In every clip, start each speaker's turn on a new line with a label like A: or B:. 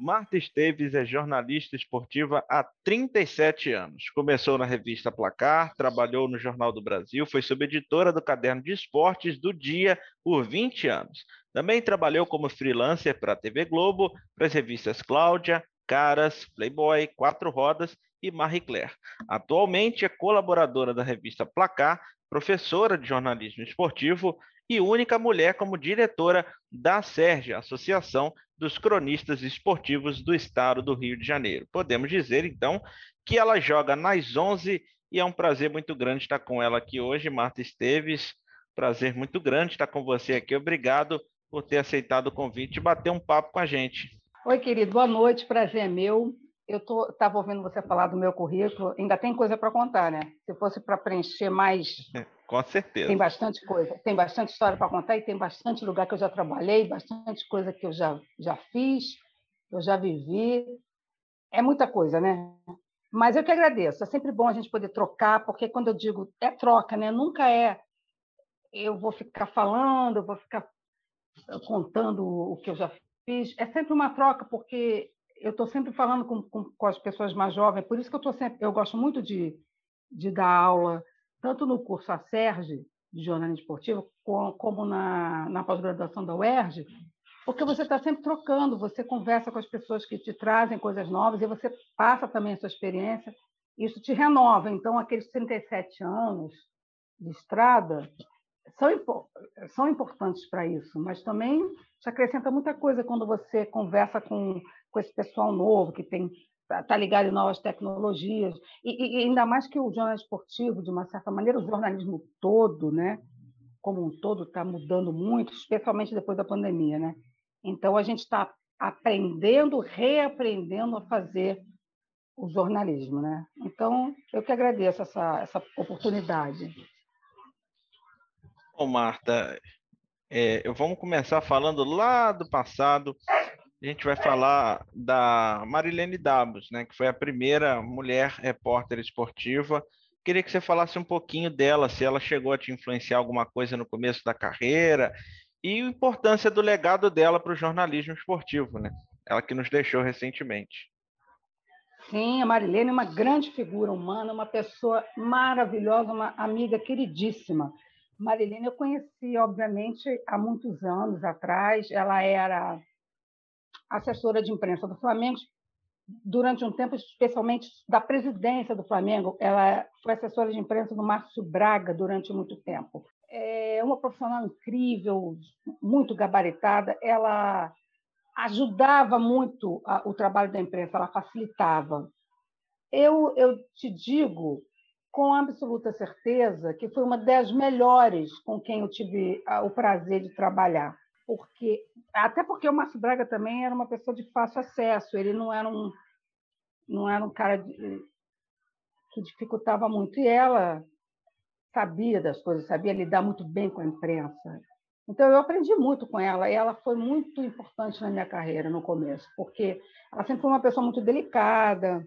A: Marta Esteves é jornalista esportiva há 37 anos. Começou na revista Placar, trabalhou no Jornal do Brasil, foi subeditora do caderno de esportes do Dia por 20 anos. Também trabalhou como freelancer para a TV Globo, para as revistas Cláudia, Caras, Playboy, Quatro Rodas e Marie Claire. Atualmente é colaboradora da revista Placar, professora de jornalismo esportivo e única mulher como diretora da SERGE, Associação dos Cronistas Esportivos do Estado do Rio de Janeiro. Podemos dizer, então, que ela joga nas 11 e é um prazer muito grande estar com ela aqui hoje, Marta Esteves. Prazer muito grande estar com você aqui. Obrigado por ter aceitado o convite e bater um papo com a gente.
B: Oi, querido, boa noite, prazer é meu. Eu estava ouvindo você falar do meu currículo, ainda tem coisa para contar, né? Se fosse para preencher mais.
A: Com certeza.
B: Tem bastante coisa, tem bastante história para contar e tem bastante lugar que eu já trabalhei, bastante coisa que eu já, já fiz, eu já vivi. É muita coisa, né? Mas eu que agradeço. É sempre bom a gente poder trocar, porque quando eu digo é troca, né? Nunca é eu vou ficar falando, eu vou ficar contando o que eu já fiz. É sempre uma troca, porque eu estou sempre falando com, com, com, as pessoas mais jovens, por isso que eu tô sempre, eu gosto muito de, de dar aula, tanto no curso ASERG, de jornalismo esportivo, como, como na, na pós-graduação da UERJ, porque você está sempre trocando, você conversa com as pessoas que te trazem coisas novas e você passa também a sua experiência, isso te renova. Então, aqueles 37 anos de estrada, são, são importantes para isso, mas também te acrescenta muita coisa quando você conversa com, com esse pessoal novo que tem está ligado em novas tecnologias. E, e, ainda mais que o jornalismo esportivo de uma certa maneira o jornalismo todo né como um todo está mudando muito especialmente depois da pandemia né. Então a gente está aprendendo reaprendendo a fazer o jornalismo né. Então eu que agradeço essa essa oportunidade.
A: Bom, Marta, é, vamos começar falando lá do passado. A gente vai falar da Marilene Dabos, né, que foi a primeira mulher repórter esportiva. Queria que você falasse um pouquinho dela, se ela chegou a te influenciar alguma coisa no começo da carreira e a importância do legado dela para o jornalismo esportivo, né? Ela que nos deixou recentemente.
B: Sim, a Marilene é uma grande figura humana, uma pessoa maravilhosa, uma amiga queridíssima. Marilene eu conheci, obviamente, há muitos anos atrás. Ela era assessora de imprensa do Flamengo durante um tempo, especialmente da presidência do Flamengo. Ela foi assessora de imprensa do Márcio Braga durante muito tempo. É uma profissional incrível, muito gabaritada. Ela ajudava muito o trabalho da imprensa, ela facilitava. Eu, eu te digo com absoluta certeza que foi uma das melhores com quem eu tive o prazer de trabalhar. Porque, até porque o Márcio Braga também era uma pessoa de fácil acesso, ele não era um, não era um cara de, que dificultava muito. E ela sabia das coisas, sabia lidar muito bem com a imprensa. Então, eu aprendi muito com ela, e ela foi muito importante na minha carreira no começo, porque ela sempre foi uma pessoa muito delicada,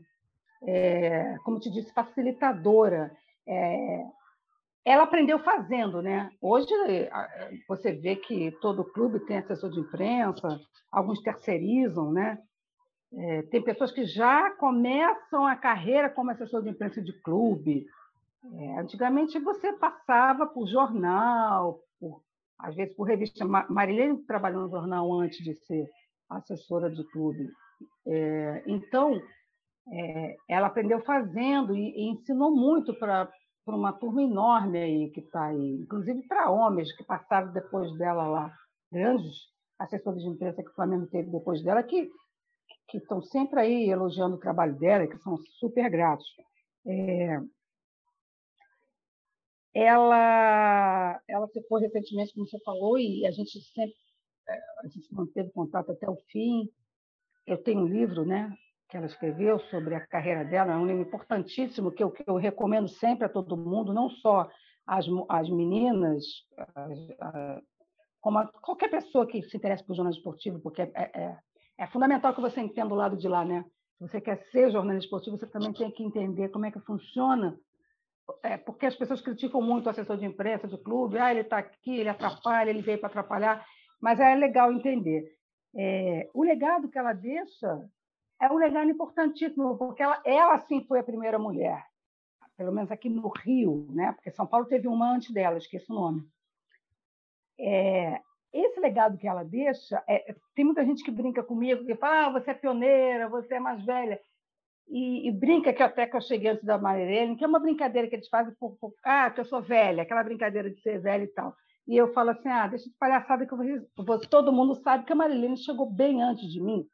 B: é, como te disse, facilitadora. É, ela aprendeu fazendo, né? Hoje você vê que todo clube tem assessor de imprensa, alguns terceirizam, né? É, tem pessoas que já começam a carreira como assessor de imprensa de clube. É, antigamente você passava por jornal, por, às vezes por revista. Marilene trabalhou no jornal antes de ser assessora de clube. É, então, é, ela aprendeu fazendo e, e ensinou muito para uma turma enorme aí que está aí, inclusive para homens que passaram depois dela lá, grandes assessores de imprensa que o Flamengo teve depois dela, que, que estão sempre aí elogiando o trabalho dela, que são super gratos. É, ela, ela se foi recentemente, como você falou, e a gente sempre é, a gente manteve contato até o fim. Eu tenho um livro, né, que ela escreveu sobre a carreira dela, é um livro importantíssimo que eu, que eu recomendo sempre a todo mundo, não só as, as meninas, as, a, como a, qualquer pessoa que se interesse por jornalismo esportivo, porque é, é, é, fundamental que você entenda o lado de lá, né? Se você quer ser jornalista esportivo, você também tem que entender como é que funciona, é, porque as pessoas criticam muito o assessor de imprensa do clube, ah, ele está aqui, ele atrapalha, ele veio para atrapalhar, mas é legal entender. É, o legado que ela deixa é um legado importantíssimo, porque ela, ela sim foi a primeira mulher, pelo menos aqui no Rio, né? porque São Paulo teve uma antes dela, esqueci o nome. É, esse legado que ela deixa, é, tem muita gente que brinca comigo, que fala, ah, você é pioneira, você é mais velha. E, e, brinca que até que eu cheguei antes da Marilene, que é uma brincadeira que eles fazem por, por ah, que eu sou velha, aquela brincadeira de ser velha e tal. E eu falo assim, ah, deixa de palhaçada que eu vou, todo mundo sabe que a Marilene chegou bem antes de mim.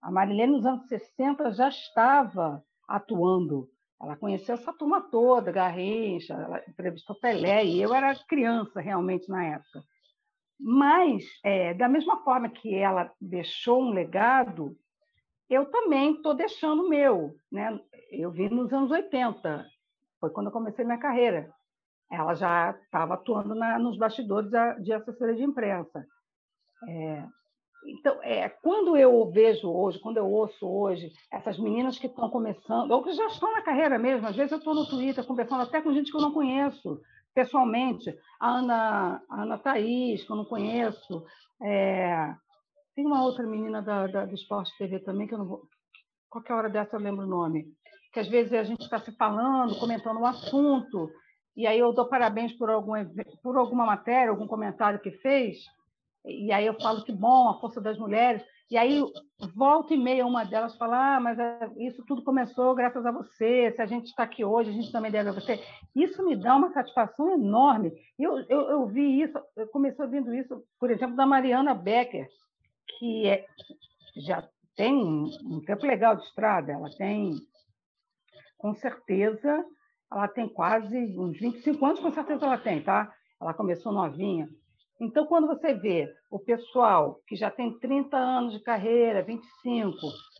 B: A Marilene, nos anos 60, já estava atuando. Ela conheceu essa turma toda, Garrincha, ela entrevistou Pelé, e eu era criança realmente na época. Mas, é, da mesma forma que ela deixou um legado, eu também estou deixando o meu. Né? Eu vi nos anos 80, foi quando eu comecei minha carreira. Ela já estava atuando na, nos bastidores de assessoria de imprensa. É, então, é, quando eu vejo hoje, quando eu ouço hoje essas meninas que estão começando, ou que já estão na carreira mesmo, às vezes eu estou no Twitter conversando até com gente que eu não conheço pessoalmente, a Ana, a Ana Thaís, que eu não conheço, é, tem uma outra menina da, da, do Esporte TV também, que eu não vou. Qualquer hora dessa eu lembro o nome. Que às vezes a gente está se falando, comentando um assunto, e aí eu dou parabéns por, algum, por alguma matéria, algum comentário que fez, e aí eu falo que bom, a força das mulheres. E aí, volta e meia, uma delas fala: ah, mas é, isso tudo começou graças a você. Se a gente está aqui hoje, a gente também deve a você. Isso me dá uma satisfação enorme. Eu, eu, eu vi isso, eu comecei ouvindo isso, por exemplo, da Mariana Becker, que é, já tem um tempo legal de estrada, ela tem, com certeza, ela tem quase uns 25 anos, com certeza ela tem, tá? Ela começou novinha. Então, quando você vê o pessoal que já tem 30 anos de carreira, 25,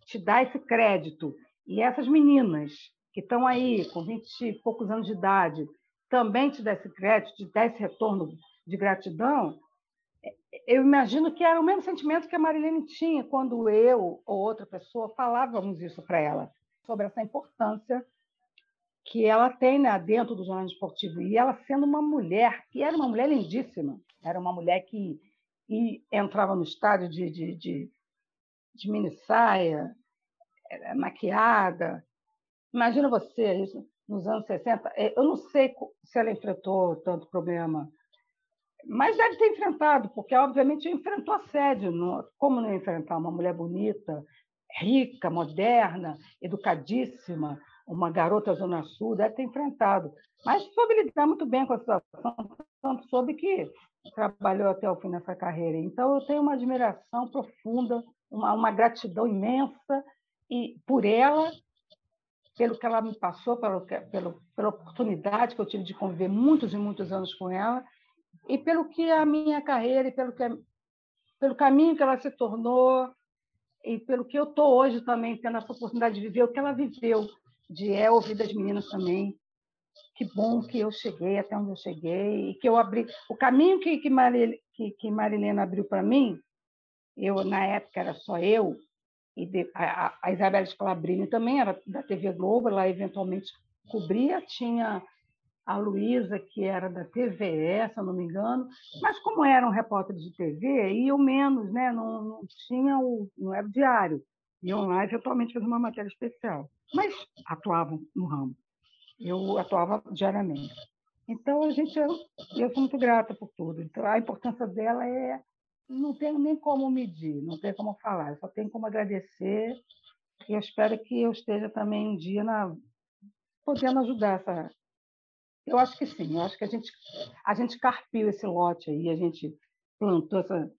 B: te dá esse crédito, e essas meninas que estão aí com 20 e poucos anos de idade também te dá esse crédito, te dá esse retorno de gratidão, eu imagino que era o mesmo sentimento que a Marilene tinha quando eu ou outra pessoa falávamos isso para ela, sobre essa importância que ela tem né, dentro do jornalismo esportivo. E ela sendo uma mulher, e era uma mulher lindíssima, era uma mulher que entrava no estádio de, de, de, de mini saia, maquiada. Imagina você, isso, nos anos 60. Eu não sei se ela enfrentou tanto problema mas deve ter enfrentado, porque obviamente enfrentou assédio. Como não enfrentar uma mulher bonita, rica, moderna, educadíssima, uma garota Zona Sul, deve ter enfrentado. Mas soube lidar muito bem com a situação, tanto soube que trabalhou até o fim dessa carreira. Então, eu tenho uma admiração profunda, uma, uma gratidão imensa e por ela, pelo que ela me passou, pelo, pelo, pela oportunidade que eu tive de conviver muitos e muitos anos com ela, e pelo que a minha carreira e pelo que pelo caminho que ela se tornou e pelo que eu estou hoje também tendo essa oportunidade de viver o que ela viveu de é ouvir das meninas também que bom que eu cheguei até onde eu cheguei e que eu abri o caminho que que, Marilena, que, que Marilena abriu para mim eu na época era só eu e de, a, a Isabela Scalabrini também era da TV Globo ela eventualmente cobria tinha a Luísa, que era da TVE, se eu não me engano, mas como eram repórteres de TV, iam menos, né? não, não tinha o, não era o diário, iam lá eventualmente fazer uma matéria especial, mas atuavam no ramo. Eu atuava diariamente. Então, a gente, eu, eu sou muito grata por tudo. Então, a importância dela é. Não tenho nem como medir, não tenho como falar, só tenho como agradecer. E eu espero que eu esteja também um dia na, podendo ajudar essa, eu acho que sim, eu acho que a gente, a gente carpiu esse lote aí, a gente plantou essa,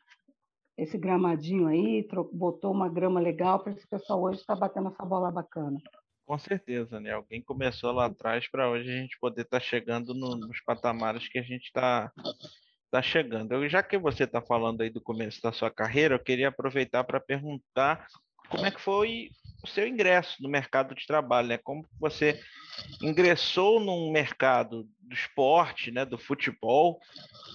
B: esse gramadinho aí, botou uma grama legal para esse pessoal hoje estar tá batendo essa bola bacana.
A: Com certeza, né? Alguém começou lá atrás para hoje a gente poder estar tá chegando no, nos patamares que a gente está tá chegando. Eu, já que você está falando aí do começo da sua carreira, eu queria aproveitar para perguntar como é que foi o seu ingresso no mercado de trabalho, né? Como você ingressou num mercado do esporte, né, do futebol,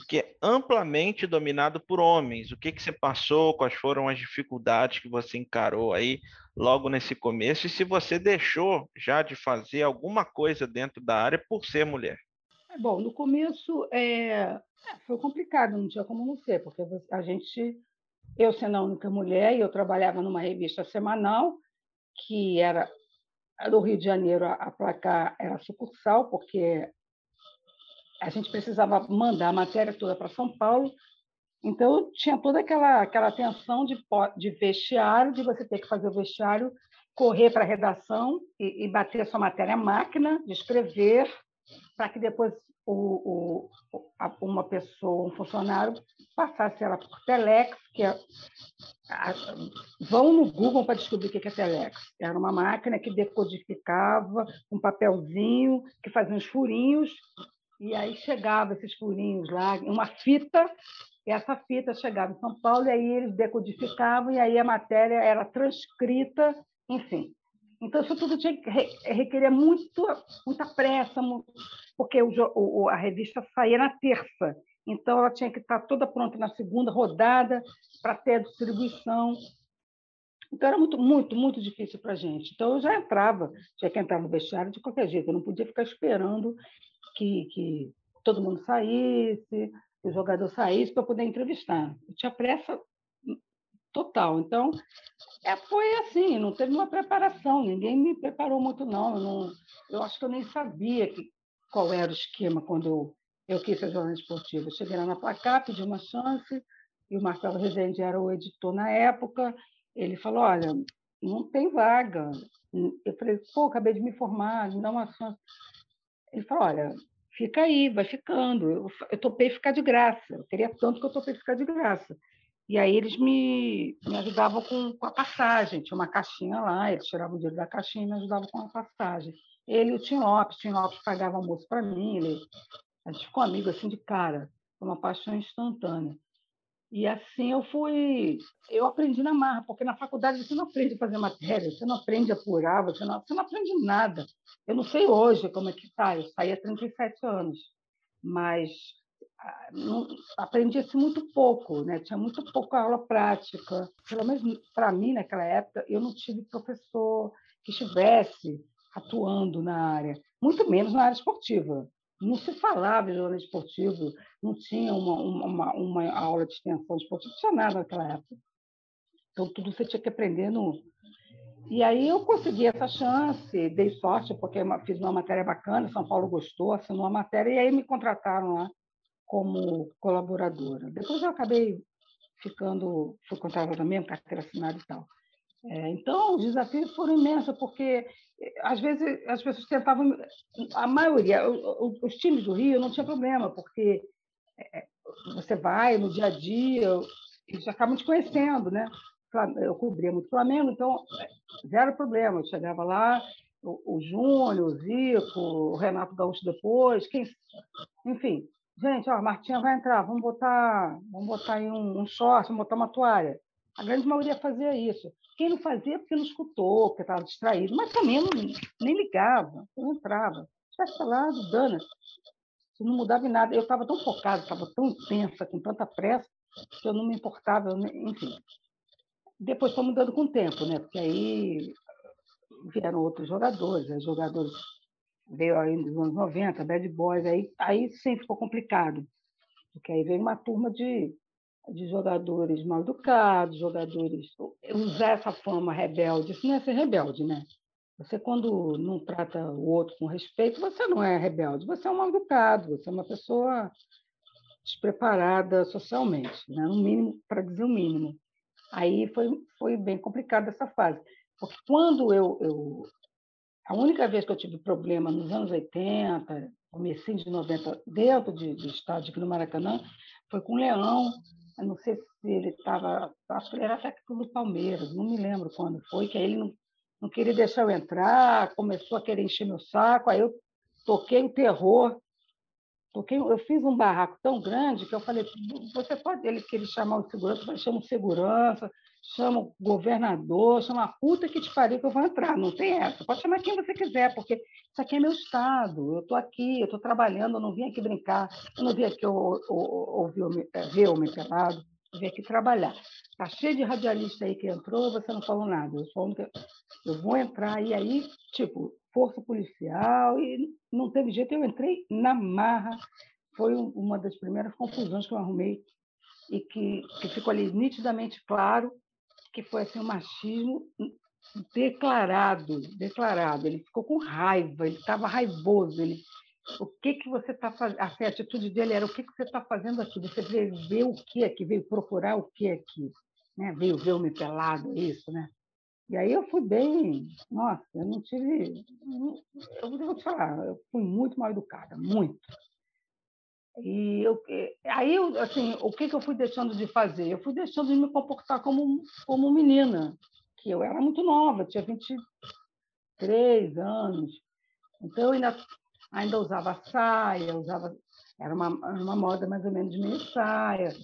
A: que é amplamente dominado por homens. O que que você passou? Quais foram as dificuldades que você encarou aí logo nesse começo? E se você deixou já de fazer alguma coisa dentro da área por ser mulher?
B: É, bom, no começo é... foi complicado, não tinha como não ser, porque a gente eu sendo a única mulher, e eu trabalhava numa revista semanal, que era do Rio de Janeiro, a placar era sucursal, porque a gente precisava mandar a matéria toda para São Paulo, então tinha toda aquela, aquela tensão de, de vestiário, de você ter que fazer o vestiário, correr para a redação e, e bater a sua matéria à máquina, de escrever, para que depois o, o, uma pessoa, um funcionário, passasse ela por Telex, que é, a, vão no Google para descobrir o que é Telex. Era uma máquina que decodificava um papelzinho, que fazia uns furinhos, e aí chegava esses furinhos lá, uma fita, e essa fita chegava em São Paulo, e aí eles decodificavam, e aí a matéria era transcrita, enfim. Então, isso tudo tinha que requerer muito, muita pressa, porque o, o, a revista saía na terça, então ela tinha que estar toda pronta na segunda rodada para ter a distribuição. Então era muito, muito, muito difícil para a gente. Então eu já entrava, tinha que entrar no vestiário de qualquer jeito, eu não podia ficar esperando que, que todo mundo saísse, que o jogador saísse para poder entrevistar. Eu tinha pressa total. Então, é, foi assim, não teve uma preparação, ninguém me preparou muito, não. Eu, não, eu acho que eu nem sabia que, qual era o esquema quando eu, eu quis ser jornalista esportivo. Eu cheguei lá na placar, pedi uma chance, e o Marcelo Rezende era o editor na época. Ele falou: Olha, não tem vaga. Eu falei: Pô, acabei de me formar, me dá uma chance. Ele falou: Olha, fica aí, vai ficando. Eu, eu topei ficar de graça. Eu queria tanto que eu topei ficar de graça. E aí eles me, me ajudavam com, com a passagem. Tinha uma caixinha lá, eles tiravam o dinheiro da caixinha e me ajudavam com a passagem. Ele e o Tim Lopes, Tim Lopes pagava almoço para mim, ele, a gente ficou amigo assim de cara, foi uma paixão instantânea. E assim eu fui, eu aprendi na marra, porque na faculdade você não aprende a fazer matéria, você não aprende a apurar, você não, você não aprende nada. Eu não sei hoje como é que está, eu saí há 37 anos, mas ah, não, aprendi-se muito pouco, né? tinha muito pouco aula prática. Pelo menos para mim, naquela época, eu não tive professor que estivesse atuando na área, muito menos na área esportiva. Não se falava de jornalismo esportivo, não tinha uma, uma, uma aula de extensão esportiva, não tinha nada naquela época. Então, tudo você tinha que aprender no. E aí eu consegui essa chance, dei sorte, porque fiz uma matéria bacana, São Paulo gostou, assinou a matéria, e aí me contrataram lá como colaboradora. Depois eu acabei ficando, fui contratada também, carteira assinada e tal. É, então, os desafios foram imensos, porque às vezes as pessoas tentavam, a maioria, os times do Rio não tinha problema, porque é, você vai no dia a dia, eles acabam te conhecendo, né? Eu cobria muito Flamengo, então zero problema. Eu chegava lá, o, o Júnior, o Zico, o Renato Gaúcho depois, quem, enfim. Gente, ó, a Martinha vai entrar, vamos botar, vamos botar aí um, um short, vamos botar uma toalha. A grande maioria fazia isso. Quem não fazia porque não escutou, porque estava distraído, mas também não, nem ligava, não entrava. Se tivesse falado, dana, se não mudava em nada. Eu estava tão focado, estava tão intensa, com tanta pressa, que eu não me importava, enfim. Depois foi mudando com o tempo, né? Porque aí vieram outros jogadores, aí jogadores veio aí nos anos 90, bad boys, aí, aí sim ficou complicado, porque aí veio uma turma de de jogadores mal educados, jogadores. Usar essa fama rebelde, isso não é ser rebelde, né? Você, quando não trata o outro com respeito, você não é rebelde, você é um mal educado, você é uma pessoa despreparada socialmente, né? no mínimo, para dizer o mínimo. Aí foi, foi bem complicado essa fase, porque quando eu, eu. A única vez que eu tive problema nos anos 80, comecinho de 90, dentro de, de estádio aqui no Maracanã, foi com o Leão, eu não sei se ele estava, acho que ele era técnico do Palmeiras, não me lembro quando foi, que aí ele não, não queria deixar eu entrar, começou a querer encher meu saco, aí eu toquei o terror, toquei, eu fiz um barraco tão grande que eu falei, você pode, ele queria chamar o segurança, mas chama o segurança, chama o governador, chama a puta que te pariu que eu vou entrar. Não tem essa. Pode chamar quem você quiser, porque isso aqui é meu estado. Eu estou aqui, eu estou trabalhando, eu não vim aqui brincar, eu não vim aqui ouvir, é, ver o meu pelado, eu vim aqui trabalhar. Está cheio de radialista aí que entrou, você não falou nada. Eu, sou eu vou entrar e aí, tipo, força policial, e não teve jeito, eu entrei na marra. Foi uma das primeiras confusões que eu arrumei e que, que ficou ali nitidamente claro que foi assim, um machismo declarado, declarado. Ele ficou com raiva, ele estava raivoso. Ele, o que que você está fazendo? A atitude dele era: o que que você está fazendo aqui? Você veio ver o que aqui? Veio procurar o que aqui? Né? Veio ver o me pelado, é isso, né? E aí eu fui bem, nossa, eu não tive, eu vou te falar, eu fui muito mal educada, muito. E eu, aí, assim, o que, que eu fui deixando de fazer? Eu fui deixando de me comportar como, como menina, que eu era muito nova, tinha 23 anos. Então, eu ainda, ainda usava saia, usava, era uma, uma moda mais ou menos de meia saia.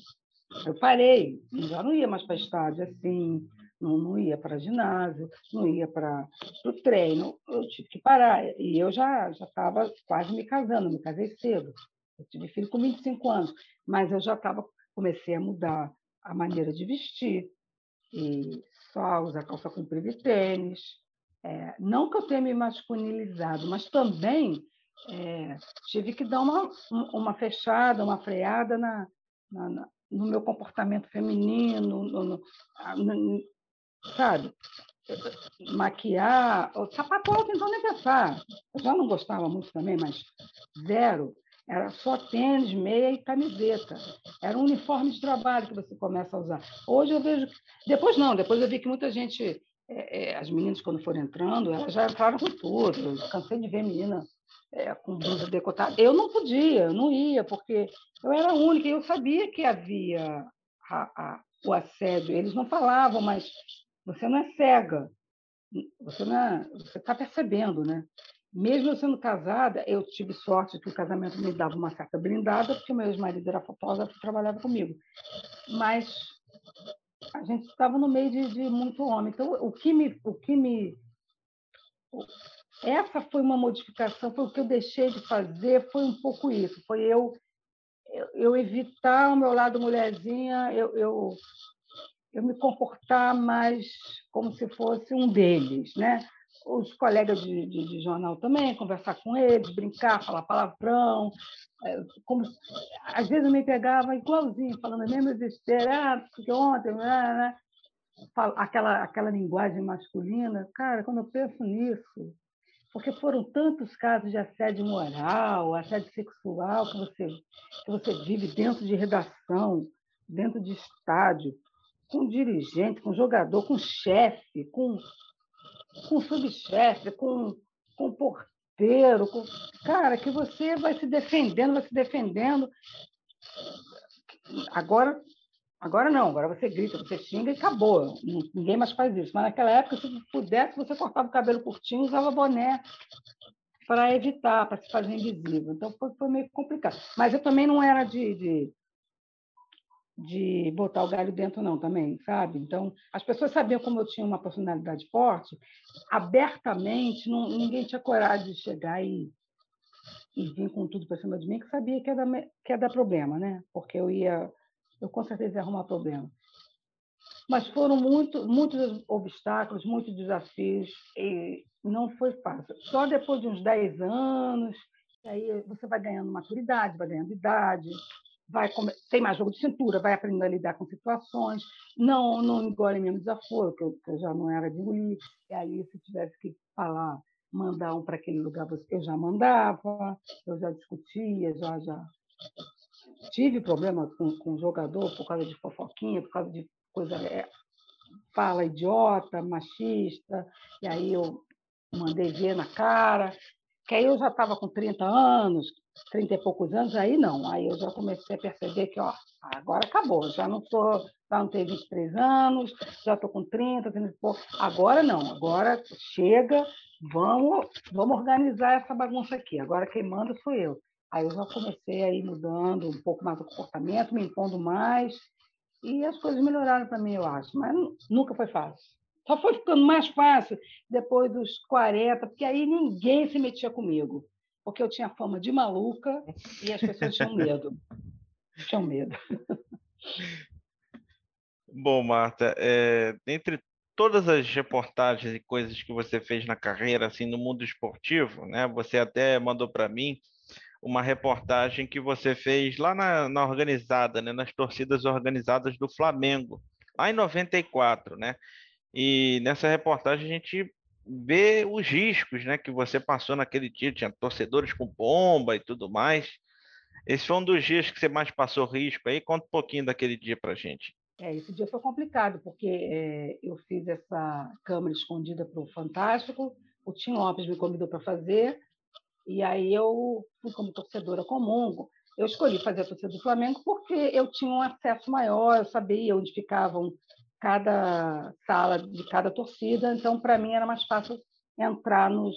B: Eu parei, já não ia mais para estádio assim, não, não ia para ginásio, não ia para o treino, eu tive que parar. E eu já já estava quase me casando, me casei cedo. Eu tive filho com 25 anos, mas eu já estava comecei a mudar a maneira de vestir e só usar calça comprida e tênis. É, não que eu tenha me masculinizado, mas também é, tive que dar uma, uma fechada, uma freada na, na, na no meu comportamento feminino, no, no, no, sabe? Maquiar, sapato alto, então nem pensar. Eu já não gostava muito também, mas zero. Era só tênis, meia e camiseta. Era um uniforme de trabalho que você começa a usar. Hoje eu vejo. Depois não, depois eu vi que muita gente. É, é, as meninas, quando foram entrando, elas já entraram com tudo. Eu cansei de ver menina é, com blusa decotada. Eu não podia, eu não ia, porque eu era única e eu sabia que havia a, a, o assédio. Eles não falavam, mas você não é cega, você não é, está percebendo, né? Mesmo eu sendo casada, eu tive sorte que o casamento me dava uma certa blindada, porque meu ex-marido era fotógrafo e trabalhava comigo. Mas a gente estava no meio de, de, muito homem. Então, o que me, o que me, essa foi uma modificação, foi o que eu deixei de fazer, foi um pouco isso, foi eu eu, evitar o meu lado mulherzinha, eu, eu eu me comportar mais como se fosse um deles, né? Os colegas de, de, de jornal também, conversar com eles, brincar, falar palavrão. É, como, às vezes eu me pegava igualzinho, falando a mesma besteira, ah, porque ontem, né, né? Aquela, aquela linguagem masculina. Cara, quando eu penso nisso, porque foram tantos casos de assédio moral, assédio sexual que você, que você vive dentro de redação, dentro de estádio, com dirigente, com jogador, com chefe, com, com subchefe, com, com porteiro, com... cara, que você vai se defendendo, vai se defendendo. Agora, agora não, agora você grita, você xinga e acabou. Ninguém mais faz isso. Mas naquela época, se pudesse, você cortava o cabelo curtinho, usava boné para evitar, para se fazer invisível. Então foi, foi, meio complicado. Mas eu também não era de, de de botar o galho dentro, não, também, sabe? Então, as pessoas sabiam como eu tinha uma personalidade forte, abertamente, não, ninguém tinha coragem de chegar e, e vir com tudo para cima de mim, que sabia que ia, dar, que ia dar problema, né? Porque eu ia, eu com certeza ia arrumar problema. Mas foram muito, muitos obstáculos, muitos desafios, e não foi fácil. Só depois de uns 10 anos, aí você vai ganhando maturidade, vai ganhando idade, vai tem mais jogo de cintura, vai aprendendo a lidar com situações, não não engole mesmo desaforo, que eu, que já não era de engolir, e aí se tivesse que falar, mandar um para aquele lugar, eu já mandava, eu já discutia, já, já tive problema com, com jogador por causa de fofoquinha, por causa de coisa é, fala idiota, machista, e aí eu mandei ver na cara, que aí eu já estava com 30 anos, 30 e poucos anos, aí não. Aí eu já comecei a perceber que, ó, agora acabou, já não sou, já não tenho 23 anos, já estou com 30, 30 e pouco. Agora não, agora chega, vamos, vamos organizar essa bagunça aqui. Agora quem manda sou eu. Aí eu já comecei a ir mudando um pouco mais o comportamento, me impondo mais, e as coisas melhoraram para mim, eu acho, mas nunca foi fácil. Só foi ficando mais fácil depois dos 40, porque aí ninguém se metia comigo porque eu tinha fama de maluca e as pessoas tinham medo. tinham medo.
A: Bom, Marta, é, entre todas as reportagens e coisas que você fez na carreira, assim, no mundo esportivo, né? Você até mandou para mim uma reportagem que você fez lá na, na organizada, né, nas torcidas organizadas do Flamengo, lá em 94, né? E nessa reportagem a gente vê os riscos, né, que você passou naquele dia, tinha torcedores com bomba e tudo mais. Esse foi um dos dias que você mais passou risco aí. Conta um pouquinho daquele dia para gente.
B: É, esse dia foi complicado, porque é, eu fiz essa câmera escondida para o Fantástico, o Tim Lopes me convidou para fazer, e aí eu fui como torcedora comum. Eu escolhi fazer a torcida do Flamengo porque eu tinha um acesso maior, eu sabia onde ficavam cada sala de cada torcida, então para mim era mais fácil entrar nos.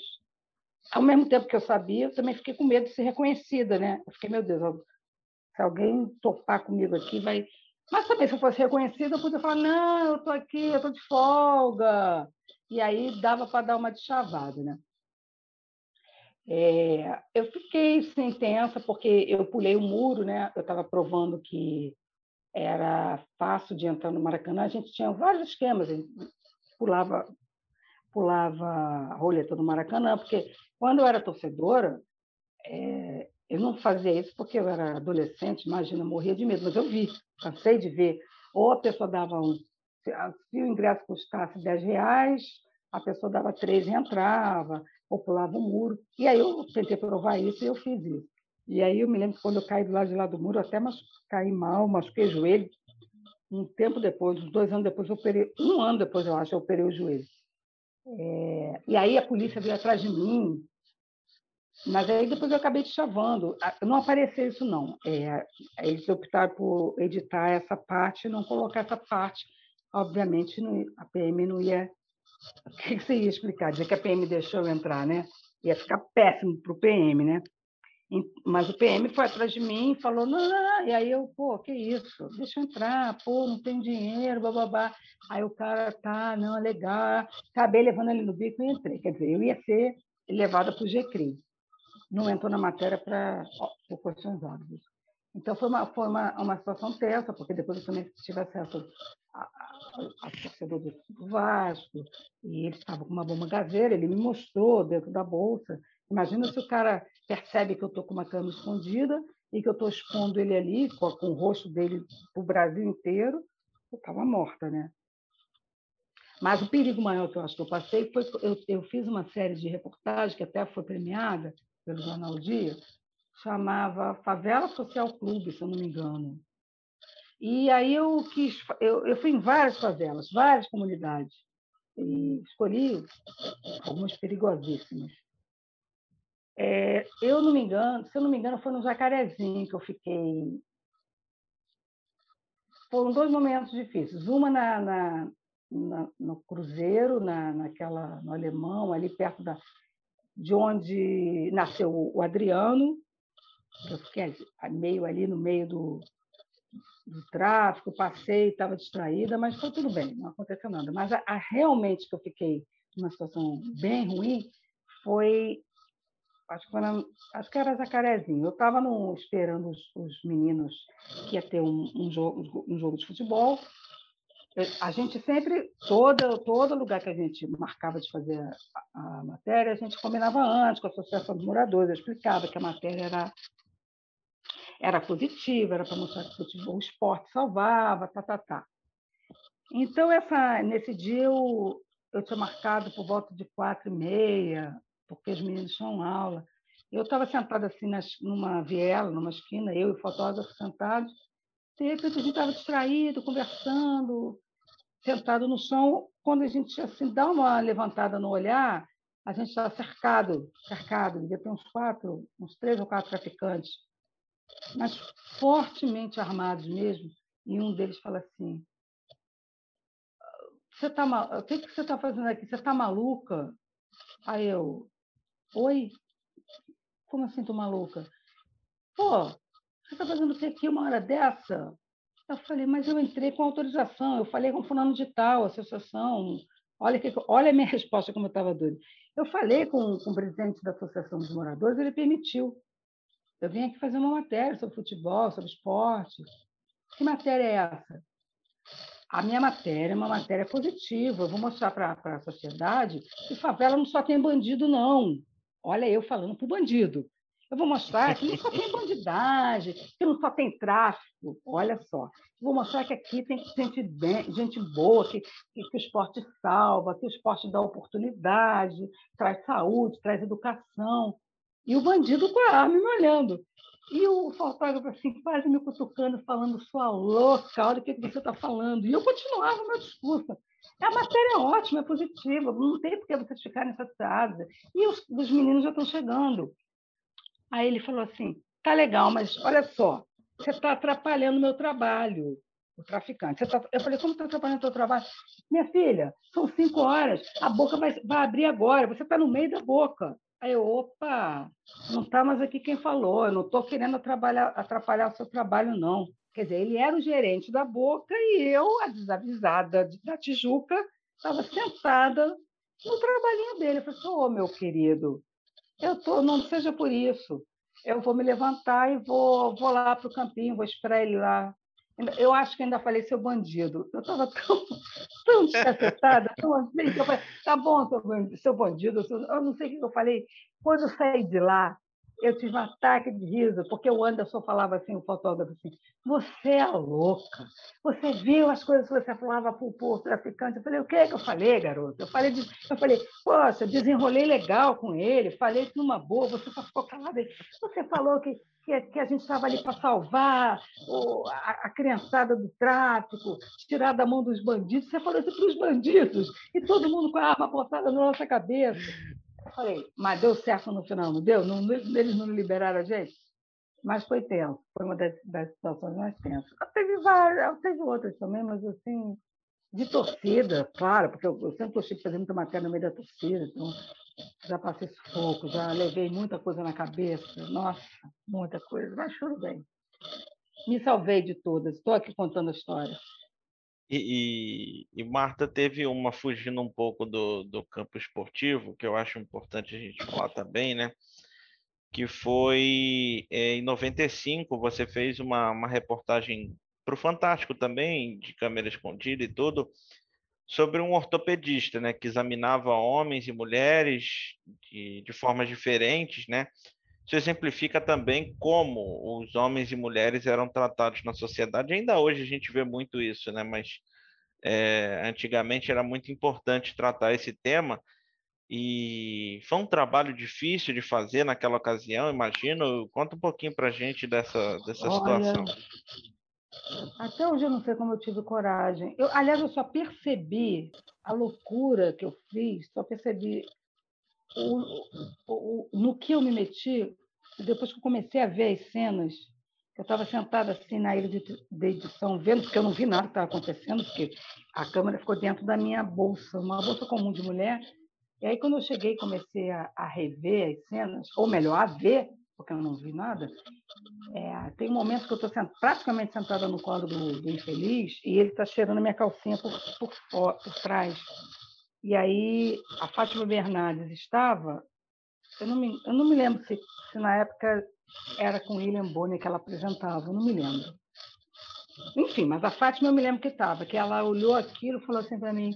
B: Ao mesmo tempo que eu sabia, eu também fiquei com medo de ser reconhecida, né? Eu fiquei, meu Deus, se alguém topar comigo aqui, vai. Mas também, se eu fosse reconhecida, eu podia falar: não, eu estou aqui, eu estou de folga. E aí dava para dar uma de chavada, né? É, eu fiquei sem tensa porque eu pulei o muro, né? Eu estava provando que era fácil de entrar no Maracanã. A gente tinha vários esquemas, a gente pulava pulava a roleta do Maracanã, porque quando eu era torcedora, é, eu não fazia isso porque eu era adolescente, imagina, morria de medo, mas eu vi, cansei de ver. Ou a pessoa dava um. Se o ingresso custasse 10 reais, a pessoa dava três e entrava ou pulava o muro. E aí eu tentei provar isso e eu fiz isso. E aí eu me lembro que quando eu caí do lado de lá do muro, até caí mal, machuquei o joelho. Um tempo depois, uns dois anos depois, eu operei, um ano depois, eu acho, eu operei o joelho. É, e aí a polícia veio atrás de mim, mas aí depois eu acabei te chavando. Não apareceu isso, não. É, eles optaram por editar essa parte e não colocar essa parte. Obviamente, a PM não ia o que você ia explicar? Dizer que a PM deixou eu entrar, né? Ia ficar péssimo para o PM, né? Mas o PM foi atrás de mim e falou, não, não, e aí eu, pô, que isso? Deixa eu entrar, pô, não tem dinheiro, bababá. Aí o cara, tá, não, é legal. Acabei levando ele no bico e entrei. Quer dizer, eu ia ser levada para o GCRI. Não entrou na matéria para por questões óbvias. Então, foi uma, foi uma, uma situação tensa, porque depois eu também tive acesso a, torcedor do Vasco, e ele estava com uma bomba gazeira, ele me mostrou dentro da bolsa. Imagina se o cara percebe que eu estou com uma cama escondida e que eu estou expondo ele ali, com, com o rosto dele para o Brasil inteiro, eu estava morta, né? Mas o perigo maior que eu acho que eu passei foi eu, eu fiz uma série de reportagens que até foi premiada pelo Jornal Dia, chamava Favela Social Clube, se eu não me engano. E aí eu quis, eu, eu fui em várias favelas, várias comunidades, e escolhi algumas perigosíssimas. É, eu não me engano, se eu não me engano, foi no Jacarezinho que eu fiquei. Foram dois momentos difíceis. Uma na, na, na no Cruzeiro, na, naquela, no Alemão, ali perto da, de onde nasceu o Adriano, eu fiquei meio ali no meio do, do tráfico, passei, estava distraída, mas foi tudo bem, não aconteceu nada. Mas a, a, realmente que eu fiquei numa situação bem ruim foi, acho que, na, acho que era Jacarezinho. Eu estava esperando os, os, meninos que ia ter um, um, jogo, um jogo de futebol. A gente sempre, todo, todo lugar que a gente marcava de fazer a, a matéria, a gente combinava antes com a Associação dos Moradores, eu explicava que a matéria era era positiva, era para mostrar que o, futebol, o esporte salvava, tá, tá, tá. Então, essa, nesse dia, eu, eu tinha marcado por volta de quatro e meia, porque os meninos tinham aula. Eu estava sentada assim nas, numa viela, numa esquina, eu e o fotógrafo sentados. De repente, a gente estava distraído, conversando, sentado no chão. Quando a gente assim, dá uma levantada no olhar, a gente está cercado, cercado, devia ter uns quatro, uns três ou quatro traficantes mas fortemente armados mesmo. E um deles fala assim: você tá mal... O que, que você está fazendo aqui? Você está maluca? Aí eu: Oi? Como assim estou maluca? Pô, você está fazendo o que aqui uma hora dessa? Eu falei, mas eu entrei com autorização, eu falei com fulano de tal, associação. Olha, que, olha a minha resposta como eu estava doida. Eu falei com, com o presidente da Associação dos Moradores, ele permitiu. Eu vim aqui fazer uma matéria sobre futebol, sobre esporte. Que matéria é essa? A minha matéria é uma matéria positiva. Eu vou mostrar para a sociedade que favela não só tem bandido, não. Olha eu falando para o bandido. Eu vou mostrar que não só tem bandidagem, que não só tem tráfico. Olha só. Vou mostrar que aqui tem gente, bem, gente boa, que, que, que o esporte salva, que o esporte dá oportunidade, traz saúde, traz educação. E o bandido com a arma me olhando. E o fotógrafo assim, quase me cutucando, falando, sua louca, olha o que você está falando. E eu continuava o meu discurso. A matéria é ótima, é positiva, não tem por que vocês ficarem satisfados. E os, os meninos já estão chegando. Aí ele falou assim: tá legal, mas olha só, você está atrapalhando o meu trabalho, o traficante. Tá... Eu falei: como está atrapalhando o teu trabalho? Minha filha, são cinco horas, a boca vai, vai abrir agora, você está no meio da boca. Aí eu, opa, não está mais aqui quem falou, eu não estou querendo atrapalhar, atrapalhar o seu trabalho, não. Quer dizer, ele era o gerente da Boca e eu, a desavisada da Tijuca, estava sentada no trabalhinho dele. Eu falei, ô, oh, meu querido, eu tô, não seja por isso. Eu vou me levantar e vou, vou lá para o campinho, vou esperar ele lá. Eu acho que ainda falei seu bandido. Eu estava tão, tão descacetada, tão assim, que eu falei, tá bom, seu bandido, eu não sei o que eu falei. Quando eu saí de lá, eu tive um ataque de riso, porque o Anderson falava assim, o fotógrafo assim, você é louca, você viu as coisas que você falava para o traficante. Eu falei, o que é que eu falei, garoto? Eu falei, eu falei, poxa, desenrolei legal com ele, falei numa boa, você só ficou calado. Você falou que, que, que a gente estava ali para salvar o, a, a criançada do tráfico, tirar da mão dos bandidos. Você falou isso para os bandidos, e todo mundo com a arma apontada na nossa cabeça. Falei, mas deu certo no final, não deu? Não, eles não liberaram a gente? Mas foi tenso, foi uma das, das situações mais tensas. Teve várias, teve outras também, mas assim, de torcida, claro, porque eu, eu sempre gostei de fazer muita matéria no meio da torcida, então já passei sufoco, já levei muita coisa na cabeça, nossa, muita coisa, mas tudo bem. Me salvei de todas, estou aqui contando a história.
A: E, e, Marta teve uma fugindo um pouco do, do campo esportivo, que eu acho importante a gente falar também, né? Que foi é, em 95, você fez uma, uma reportagem para o Fantástico também, de câmera escondida e tudo, sobre um ortopedista, né? Que examinava homens e mulheres de, de formas diferentes, né? Isso exemplifica também como os homens e mulheres eram tratados na sociedade. Ainda hoje a gente vê muito isso, né? Mas é, antigamente era muito importante tratar esse tema e foi um trabalho difícil de fazer naquela ocasião, imagino. Conta um pouquinho para a gente dessa, dessa Olha, situação.
B: Até hoje eu não sei como eu tive coragem. Eu, aliás, eu só percebi a loucura que eu fiz, só percebi o, o, no que eu me meti, depois que eu comecei a ver as cenas, eu estava sentada assim na ilha de, de, edição, vendo, porque eu não vi nada que estava acontecendo, porque a câmera ficou dentro da minha bolsa, uma bolsa comum de mulher. E aí, quando eu cheguei e comecei a, a, rever as cenas, ou melhor, a ver, porque eu não vi nada, é, tem momentos que eu estou praticamente sentada no colo do, do infeliz e ele está cheirando a minha calcinha por, por, por trás. E aí a Fátima Bernardes estava, eu não me, eu não me lembro se, se na época era com William Bonner que ela apresentava, eu não me lembro. Enfim, mas a Fátima eu me lembro que estava, que ela olhou aquilo e falou assim para mim: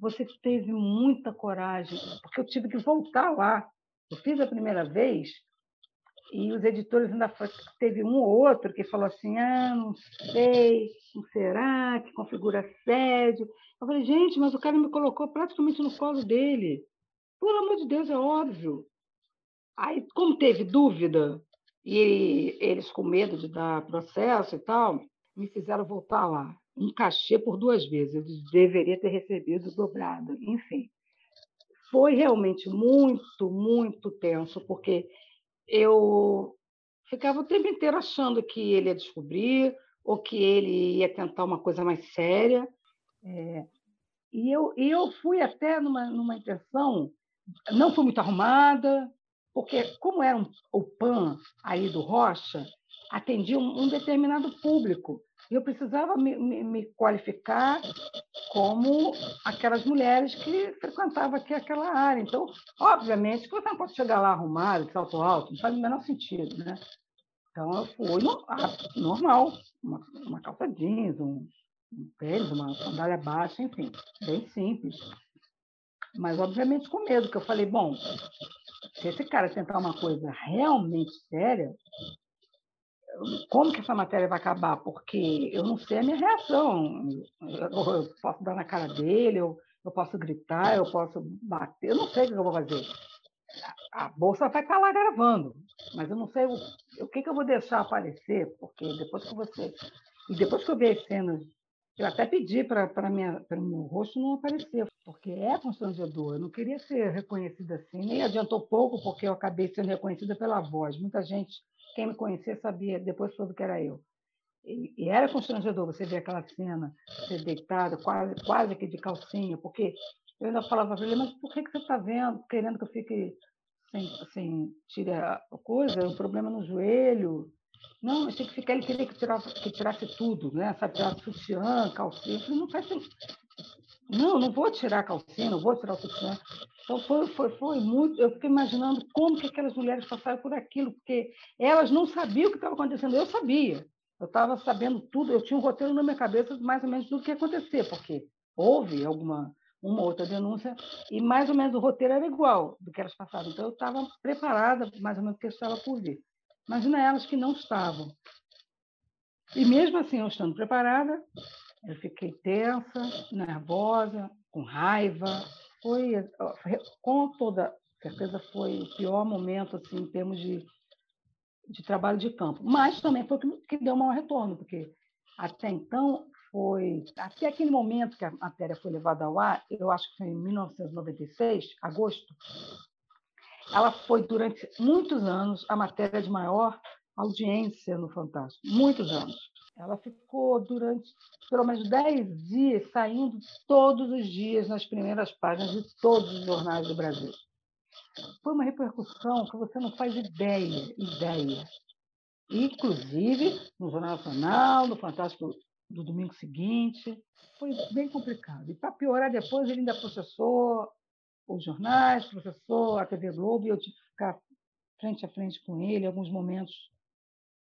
B: você teve muita coragem, porque eu tive que voltar lá. Eu fiz a primeira vez e os editores ainda teve um ou outro que falou assim: ah, não sei, não será, que configura assédio. Eu falei, gente, mas o cara me colocou praticamente no colo dele. Pelo amor de Deus, é óbvio. Aí, como teve dúvida, e eles com medo de dar processo e tal, me fizeram voltar lá. Um cachê por duas vezes. Eu deveria ter recebido dobrado. Enfim, foi realmente muito, muito tenso, porque eu ficava o tempo inteiro achando que ele ia descobrir ou que ele ia tentar uma coisa mais séria. É, e eu, eu fui até numa, numa intenção, não fui muito arrumada, porque como era um, o PAN aí do Rocha, atendia um, um determinado público. E eu precisava me, me, me, qualificar como aquelas mulheres que frequentavam aqui aquela área. Então, obviamente, você não pode chegar lá arrumado, de salto alto, não faz o menor sentido, né? Então, eu fui no, normal, uma, uma calça jeans, um, um tênis, uma sandália baixa, enfim, bem simples. Mas, obviamente, com medo, que eu falei, bom, se esse cara tentar uma coisa realmente séria, como que essa matéria vai acabar? Porque eu não sei a minha reação. Eu, eu posso dar na cara dele, eu, eu posso gritar, eu posso bater, eu não sei o que eu vou fazer. A, bolsa vai estar lá gravando, mas eu não sei o, o que, que eu vou deixar aparecer, porque depois que você. E depois que eu ver as cenas, eu até pedi para o meu rosto não aparecer, porque é constrangedor. Eu não queria ser reconhecida assim, nem adiantou pouco, porque eu acabei sendo reconhecida pela voz. Muita gente quem me conhecia sabia, depois soube que era eu. E, e, era constrangedor você ver aquela cena, você deitado, quase, quase que de calcinha, porque eu ainda falava para ele, mas por que, que você está vendo, querendo que eu fique sem, sem tirar a coisa, um problema no joelho? Não, achei que ficar, ele queria que, tirasse, que tirasse tudo, né? Sabe, tirasse sutiã, calcinha. Eu falei, não faz sentido. Não, não vou tirar a calcinha, não vou tirar o sutiã. Então foi, foi, foi muito. Eu fiquei imaginando como que aquelas mulheres passaram por aquilo, porque elas não sabiam o que estava acontecendo. Eu sabia. Eu estava sabendo tudo, eu tinha um roteiro na minha cabeça mais ou menos tudo que ia acontecer, porque houve alguma uma outra denúncia e mais ou menos o roteiro era igual do que elas passaram. Então eu estava preparada mais ou menos que estava por vir. Imagina elas que não estavam. E mesmo assim, eu estando preparada, eu fiquei tensa, nervosa, com raiva, foi, com toda certeza, foi o pior momento assim, em termos de, de trabalho de campo. Mas também foi o que, que deu um maior retorno, porque até então foi. Até aquele momento que a matéria foi levada ao ar, eu acho que foi em 1996, agosto, ela foi durante muitos anos a matéria de maior audiência no Fantástico. Muitos anos. Ela ficou durante pelo menos 10 dias saindo todos os dias nas primeiras páginas de todos os jornais do Brasil. Foi uma repercussão que você não faz ideia, ideia. Inclusive no Jornal Nacional, no Fantástico do domingo seguinte. Foi bem complicado. E para piorar depois, ele ainda processou os jornais, processou a TV Globo, e eu tive que ficar frente a frente com ele alguns momentos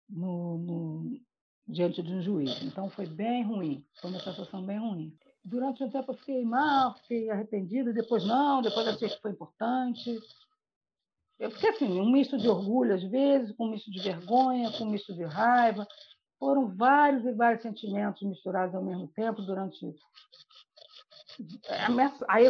B: no, no, diante de um juiz. Então foi bem ruim, foi uma sensação bem ruim. Durante um tempo eu fiquei mal, fiquei arrependida, depois não, depois achei que foi importante. Eu fiquei assim, um misto de orgulho às vezes, com um misto de vergonha, com um misto de raiva. Foram vários e vários sentimentos misturados ao mesmo tempo durante Aí,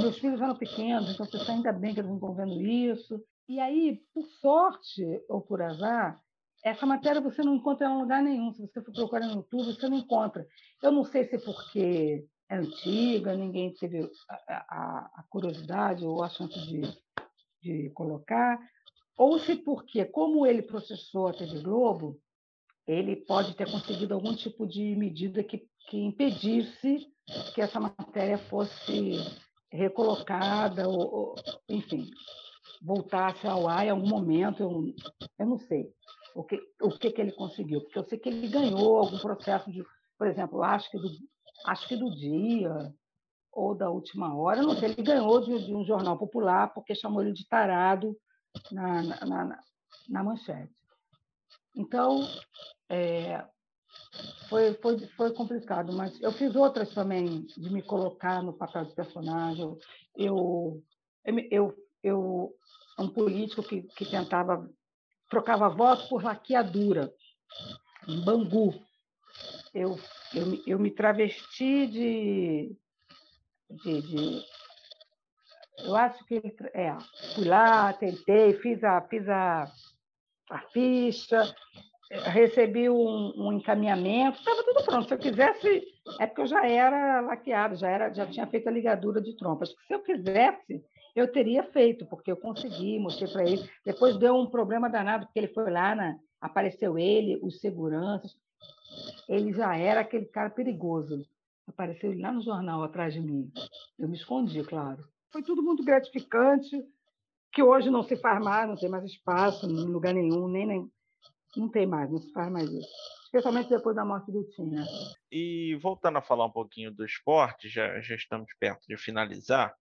B: meus filhos eram pequenos, então você ainda bem que eles não estão vendo isso. E aí, por sorte ou por azar, essa matéria você não encontra em lugar nenhum. Se você for procurar no YouTube, você não encontra. Eu não sei se é porque é antiga, ninguém teve a, a, a curiosidade ou a chance de, de colocar, ou se porque, como ele processou a TV Globo, ele pode ter conseguido algum tipo de medida que, que impedisse que essa matéria fosse recolocada, ou, ou enfim, voltasse ao ar em algum momento, eu, eu não sei o que, o que, que ele conseguiu, porque eu sei que ele ganhou algum processo de, por exemplo, acho que do, acho que do dia ou da última hora, não sei, ele ganhou de, de um jornal popular porque chamou ele de tarado na, na, na, na manchete. Então, é, foi, foi, foi complicado, mas eu fiz outras também de me colocar no papel de personagem. Eu, eu, eu um político que, que tentava trocava voto por laqueadura, em Bangu. Eu, eu, eu me travesti de, de, de eu acho que é, fui lá, tentei, fiz a, fiz a, a ficha, recebi um, um encaminhamento, estava tudo pronto. Se eu quisesse, é porque eu já era laqueado, já, era, já tinha feito a ligadura de trompas. Se eu quisesse, eu teria feito, porque eu consegui, mostrei para ele. Depois deu um problema danado, porque ele foi lá, na, apareceu ele, os seguranças. Ele já era aquele cara perigoso. Apareceu ele lá no jornal atrás de mim. Eu me escondi, claro. Foi tudo muito gratificante, que hoje não se faz mais, não tem mais espaço em lugar nenhum, nem, nem não tem mais, não se faz mais isso. Especialmente depois da morte do Tim, né?
A: E voltando a falar um pouquinho do esporte, já, já estamos perto de finalizar.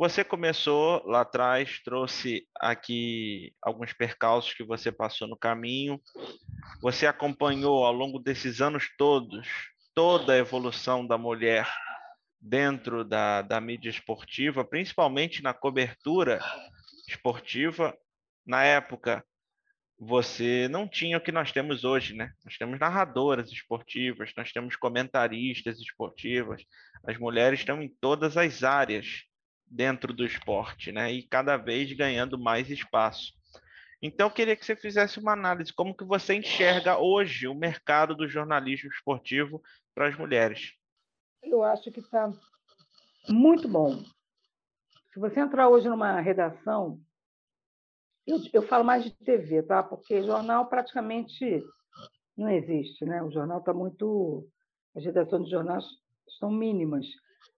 A: Você começou lá atrás, trouxe aqui alguns percalços que você passou no caminho. Você acompanhou ao longo desses anos todos toda a evolução da mulher dentro da, da mídia esportiva, principalmente na cobertura esportiva. Na época, você não tinha o que nós temos hoje, né? Nós temos narradoras esportivas, nós temos comentaristas esportivas. As mulheres estão em todas as áreas dentro do esporte, né? E cada vez ganhando mais espaço. Então, eu queria que você fizesse uma análise como que você enxerga hoje o mercado do jornalismo esportivo para as mulheres.
B: Eu acho que está muito bom. Se você entrar hoje numa redação, eu, eu falo mais de TV, tá? Porque jornal praticamente não existe, né? O jornal está muito. As redações de jornais são mínimas.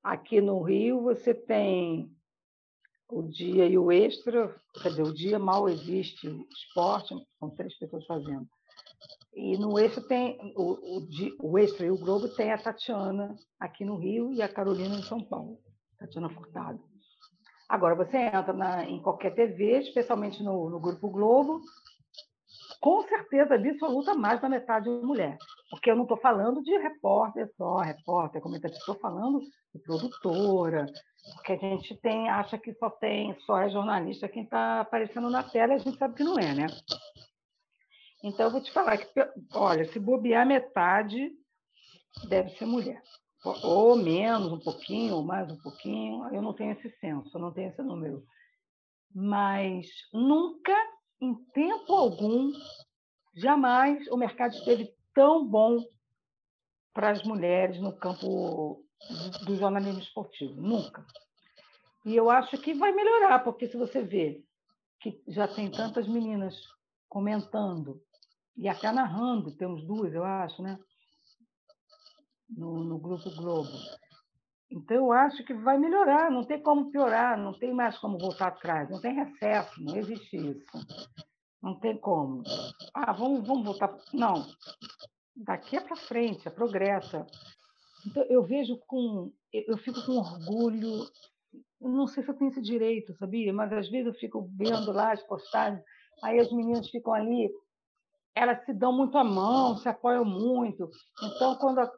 B: Aqui no Rio, você tem o dia e o extra, dizer, o dia mal existe, esporte, são três pessoas fazendo. E no extra tem o, o, o extra e o Globo tem a Tatiana aqui no Rio e a Carolina em São Paulo, Tatiana Furtado. Agora, você entra na, em qualquer TV, especialmente no, no Grupo Globo, com certeza absoluta mais da metade de mulher. Porque eu não estou falando de repórter só, repórter, comentarista, estou falando de produtora, porque a gente tem, acha que só tem, só é jornalista quem está aparecendo na tela, a gente sabe que não é, né? Então, eu vou te falar que, olha, se bobear metade, deve ser mulher ou menos um pouquinho, ou mais um pouquinho, eu não tenho esse senso, eu não tenho esse número. Mas nunca, em tempo algum, jamais o mercado esteve tão bom para as mulheres no campo do jornalismo esportivo, nunca. E eu acho que vai melhorar, porque se você vê que já tem tantas meninas comentando e até narrando, temos duas, eu acho, né? no, no Grupo Globo. Então, eu acho que vai melhorar, não tem como piorar, não tem mais como voltar atrás, não tem recesso, não existe isso. Não tem como. Ah, vamos, vamos voltar. Não, daqui é para frente, é progressa. Então, eu vejo com. Eu fico com orgulho. Não sei se eu tenho esse direito, sabia? Mas às vezes eu fico vendo lá as postagens, aí as meninas ficam ali elas se dão muito a mão, se apoiam muito. Então, quando, a,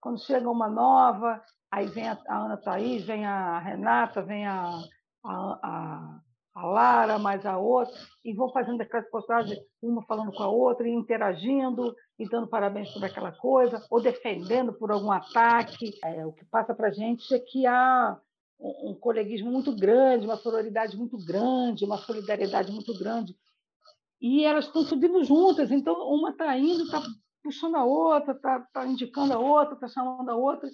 B: quando chega uma nova, aí vem a, a Ana Thaís, vem a Renata, vem a, a, a, a Lara, mais a outra, e vão fazendo aquelas postagens, uma falando com a outra, e interagindo, e dando parabéns por aquela coisa, ou defendendo por algum ataque. É, o que passa para a gente é que há um, um coleguismo muito grande, uma sororidade muito grande, uma solidariedade muito grande e elas estão subindo juntas, então uma está indo, está puxando a outra, está tá indicando a outra, está chamando a outra.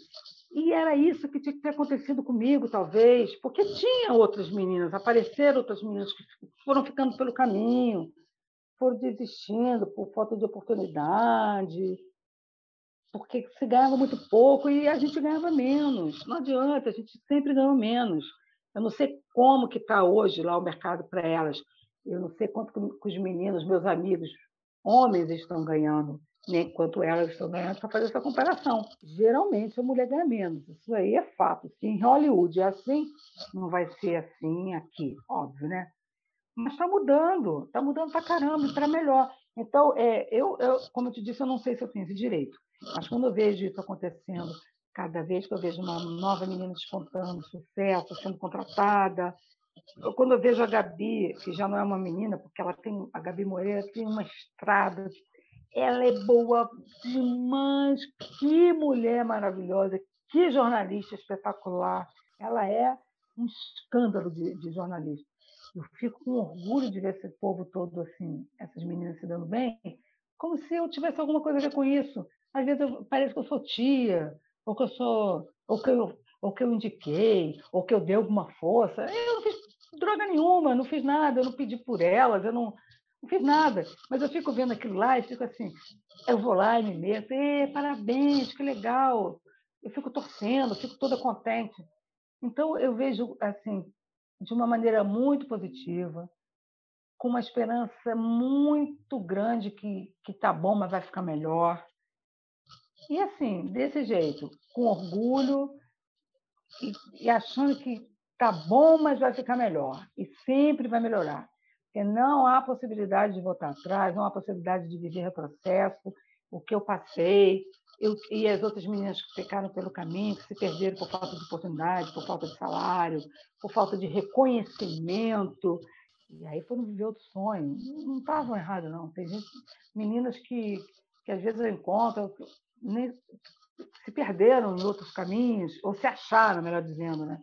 B: E era isso que tinha que ter acontecido comigo, talvez, porque tinha outras meninas, apareceram outras meninas que foram ficando pelo caminho, foram desistindo por falta de oportunidade, porque se ganhava muito pouco e a gente ganhava menos. Não adianta, a gente sempre ganhou menos. Eu não sei como que está hoje lá o mercado para elas, eu não sei quanto que os meninos, meus amigos, homens estão ganhando, nem quanto elas estão ganhando para fazer essa comparação. Geralmente a mulher ganha menos, isso aí é fato. Se em Hollywood é assim, não vai ser assim aqui, óbvio, né? Mas está mudando, está mudando para caramba, para melhor. Então, é, eu, eu, como eu te disse, eu não sei se eu esse direito, mas quando eu vejo isso acontecendo, cada vez que eu vejo uma nova menina despontando sucesso, sendo contratada, quando eu vejo a Gabi, que já não é uma menina, porque ela tem, a Gabi Moreira tem uma estrada, ela é boa demais, que mulher maravilhosa, que jornalista espetacular. Ela é um escândalo de, de jornalista. Eu fico com orgulho de ver esse povo todo assim, essas meninas se dando bem, como se eu tivesse alguma coisa a ver com isso. Às vezes eu, parece que eu sou tia, ou que eu sou, ou que eu, ou que eu indiquei, ou que eu dei alguma força. Eu não fiz droga nenhuma, não fiz nada, eu não pedi por elas, eu não, não fiz nada. Mas eu fico vendo aquilo lá e fico assim, eu vou lá e me meto, parabéns, que legal. Eu fico torcendo, fico toda contente. Então, eu vejo, assim, de uma maneira muito positiva, com uma esperança muito grande que que tá bom, mas vai ficar melhor. E assim, desse jeito, com orgulho e, e achando que tá bom, mas vai ficar melhor. E sempre vai melhorar. Não há possibilidade de voltar atrás, não há possibilidade de viver retrocesso. O que eu passei, eu, e as outras meninas que ficaram pelo caminho, que se perderam por falta de oportunidade, por falta de salário, por falta de reconhecimento. E aí foram viver outro sonho. Não estavam errados, não. Tem gente, meninas que, que às vezes eu encontro, nem, se perderam em outros caminhos, ou se acharam, melhor dizendo, né?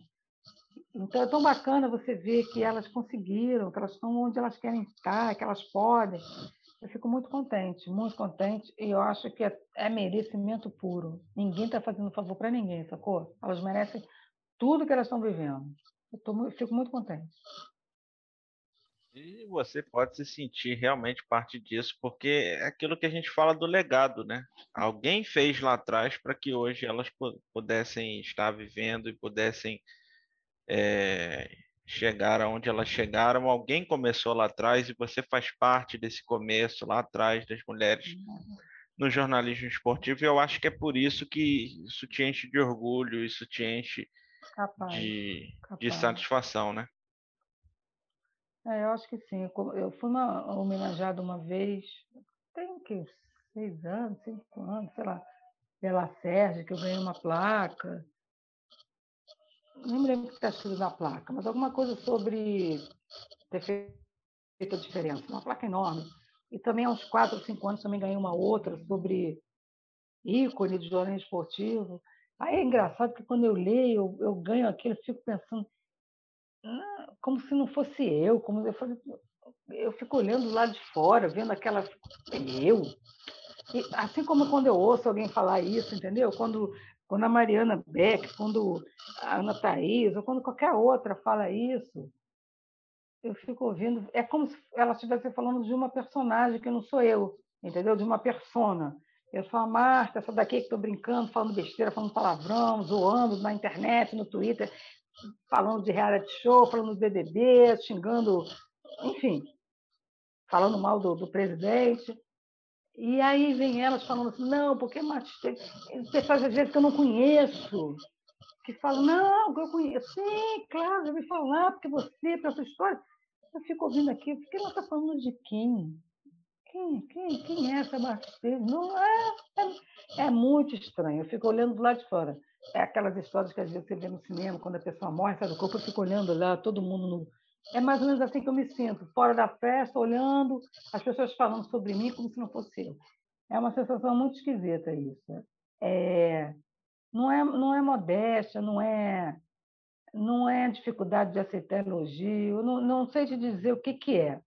B: Então é tão bacana você ver que elas conseguiram, que elas estão onde elas querem estar, que elas podem. Eu fico muito contente, muito contente, e eu acho que é, é merecimento puro. Ninguém está fazendo favor para ninguém, sacou? Elas merecem tudo que elas estão vivendo. Eu, tô, eu fico muito contente.
A: E você pode se sentir realmente parte disso, porque é aquilo que a gente fala do legado, né? Alguém fez lá atrás para que hoje elas pudessem estar vivendo e pudessem é, chegar aonde elas chegaram. Alguém começou lá atrás e você faz parte desse começo lá atrás das mulheres uhum. no jornalismo esportivo. E eu acho que é por isso que isso te enche de orgulho, isso te enche capaz, de, capaz. de satisfação, né?
B: É, eu acho que sim. Eu fui uma, homenageada uma vez, tem que seis anos, cinco anos, sei lá, pela Sérgio, que eu ganhei uma placa. Não me lembro o que está escrito na placa, mas alguma coisa sobre ter feito a diferença. Uma placa enorme. E também há uns quatro, cinco anos também ganhei uma outra sobre ícone de jornalismo esportivo. Aí é engraçado que quando eu leio, eu, eu ganho aquilo, eu fico pensando, como se não fosse eu, como eu, falei, eu fico olhando lá de fora, vendo aquela eu. E, assim como quando eu ouço alguém falar isso, entendeu? Quando quando a Mariana Beck, quando a Ana Thaís, ou quando qualquer outra fala isso, eu fico ouvindo, é como se ela estivesse falando de uma personagem que não sou eu, entendeu? De uma persona. Eu sou a Marta, essa daqui que estou brincando, falando besteira, falando palavrão, zoando na internet, no Twitter falando de reality show, falando do BBB, xingando, enfim, falando mal do, do presidente. E aí vem elas falando assim, não, porque pessoas às vezes que eu não conheço, que falam, não, que eu conheço. Sim, claro, já me falar, porque você, pela sua história. Eu fico ouvindo aqui, porque ela está falando de quem? Quem, quem, quem é essa Marcelo? Não é, é, é muito estranho. Eu fico olhando do lado de fora é aquelas histórias que às vezes você vê no cinema, quando a pessoa morre, sai do corpo, eu fico olhando lá, todo mundo no... É mais ou menos assim que eu me sinto, fora da festa, olhando, as pessoas falando sobre mim como se não fosse eu. É uma sensação muito esquisita isso. É... Não, é, não é modéstia, não é, não é dificuldade de aceitar elogio, não, não sei te dizer o que, que é.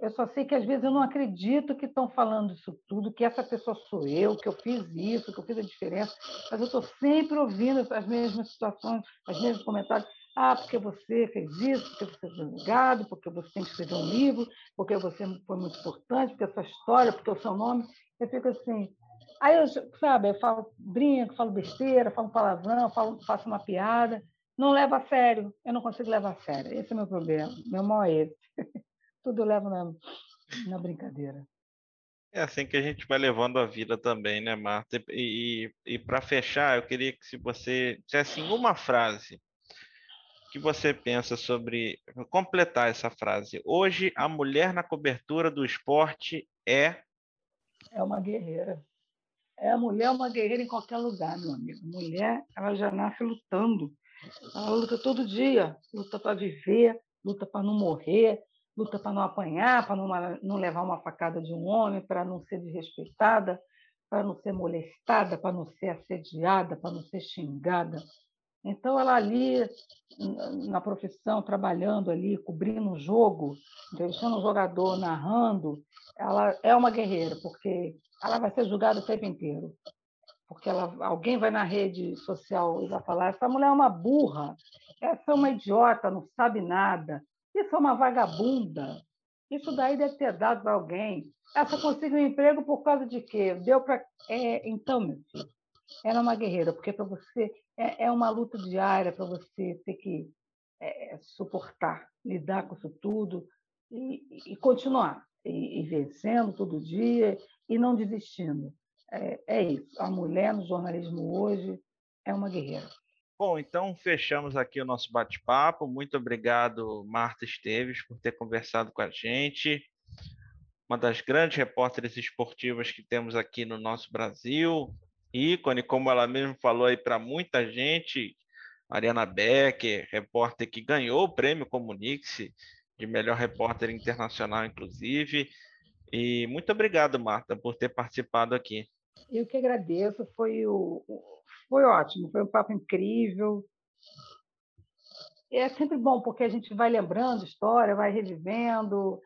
B: Eu só sei que às vezes eu não acredito que estão falando isso tudo, que essa pessoa sou eu, que eu fiz isso, que eu fiz a diferença, mas eu estou sempre ouvindo as mesmas situações, os mesmos comentários. Ah, porque você fez isso, porque você foi julgado, porque você tem que escrever um livro, porque você foi muito importante, porque a sua história, porque o seu nome. Eu fico assim. Aí eu, sabe, eu falo, brinco, falo besteira, falo palavrão, falo, faço uma piada, não levo a sério, eu não consigo levar a sério. Esse é o meu problema, meu mal é esse. tudo leva na, na brincadeira.
A: É assim que a gente vai levando a vida também, né, Marta? E, e, e para fechar, eu queria que se você dissesse uma frase que você pensa sobre completar essa frase. Hoje a mulher na cobertura do esporte é
B: é uma guerreira. É a mulher uma guerreira em qualquer lugar, meu amigo. Mulher, ela já nasce lutando. Ela luta todo dia, luta para viver, luta para não morrer, luta para não apanhar, para não, não levar uma facada de um homem, para não ser desrespeitada, para não ser molestada, para não ser assediada, para não ser xingada. Então, ela ali, na profissão, trabalhando ali, cobrindo um jogo, deixando um jogador, narrando, ela é uma guerreira, porque ela vai ser julgada o tempo inteiro. Porque ela, alguém vai na rede social e vai falar: essa mulher é uma burra, essa é uma idiota, não sabe nada, isso é uma vagabunda. Isso daí deve ter dado para alguém. Essa conseguiu um emprego por causa de quê? Deu para. É, então, meu filho, ela é uma guerreira, porque para você é, é, uma luta diária para você ter que é, suportar, lidar com isso tudo e, e continuar, e, e, vencendo todo dia e não desistindo. É, é isso. A mulher no jornalismo hoje é uma guerreira.
A: Bom, então fechamos aqui o nosso bate-papo. Muito obrigado, Marta Esteves, por ter conversado com a gente. Uma das grandes repórteres esportivas que temos aqui no nosso Brasil. Ícone, como ela mesmo falou aí para muita gente, Mariana Becker, repórter que ganhou o prêmio Comunique-se de melhor repórter internacional, inclusive. E muito obrigado, Marta, por ter participado aqui.
B: Eu que agradeço, foi, o, foi ótimo, foi um papo incrível. É sempre bom, porque a gente vai lembrando história, vai revivendo.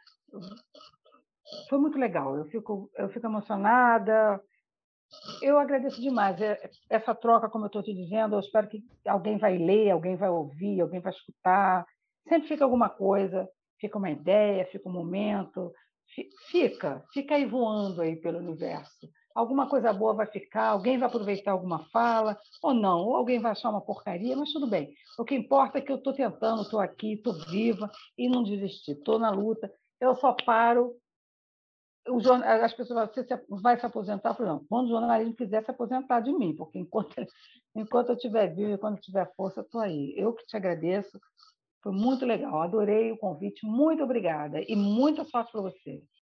B: Foi muito legal, eu fico, eu fico emocionada. Eu agradeço demais. É, essa troca, como eu estou te dizendo, eu espero que alguém vai ler, alguém vai ouvir, alguém vai escutar. Sempre fica alguma coisa, fica uma ideia, fica um momento, fica, fica aí voando aí pelo universo. Alguma coisa boa vai ficar, alguém vai aproveitar alguma fala, ou não, ou alguém vai achar uma porcaria, mas tudo bem. O que importa é que eu estou tentando, estou aqui, estou viva e não desisti, estou na luta. Eu só paro. As pessoas você vai se aposentar? Eu não, quando o jornalismo quiser se aposentar de mim, porque enquanto, enquanto eu estiver vivo e quando tiver força, estou aí. Eu que te agradeço, foi muito legal, adorei o convite, muito obrigada e muita sorte para você.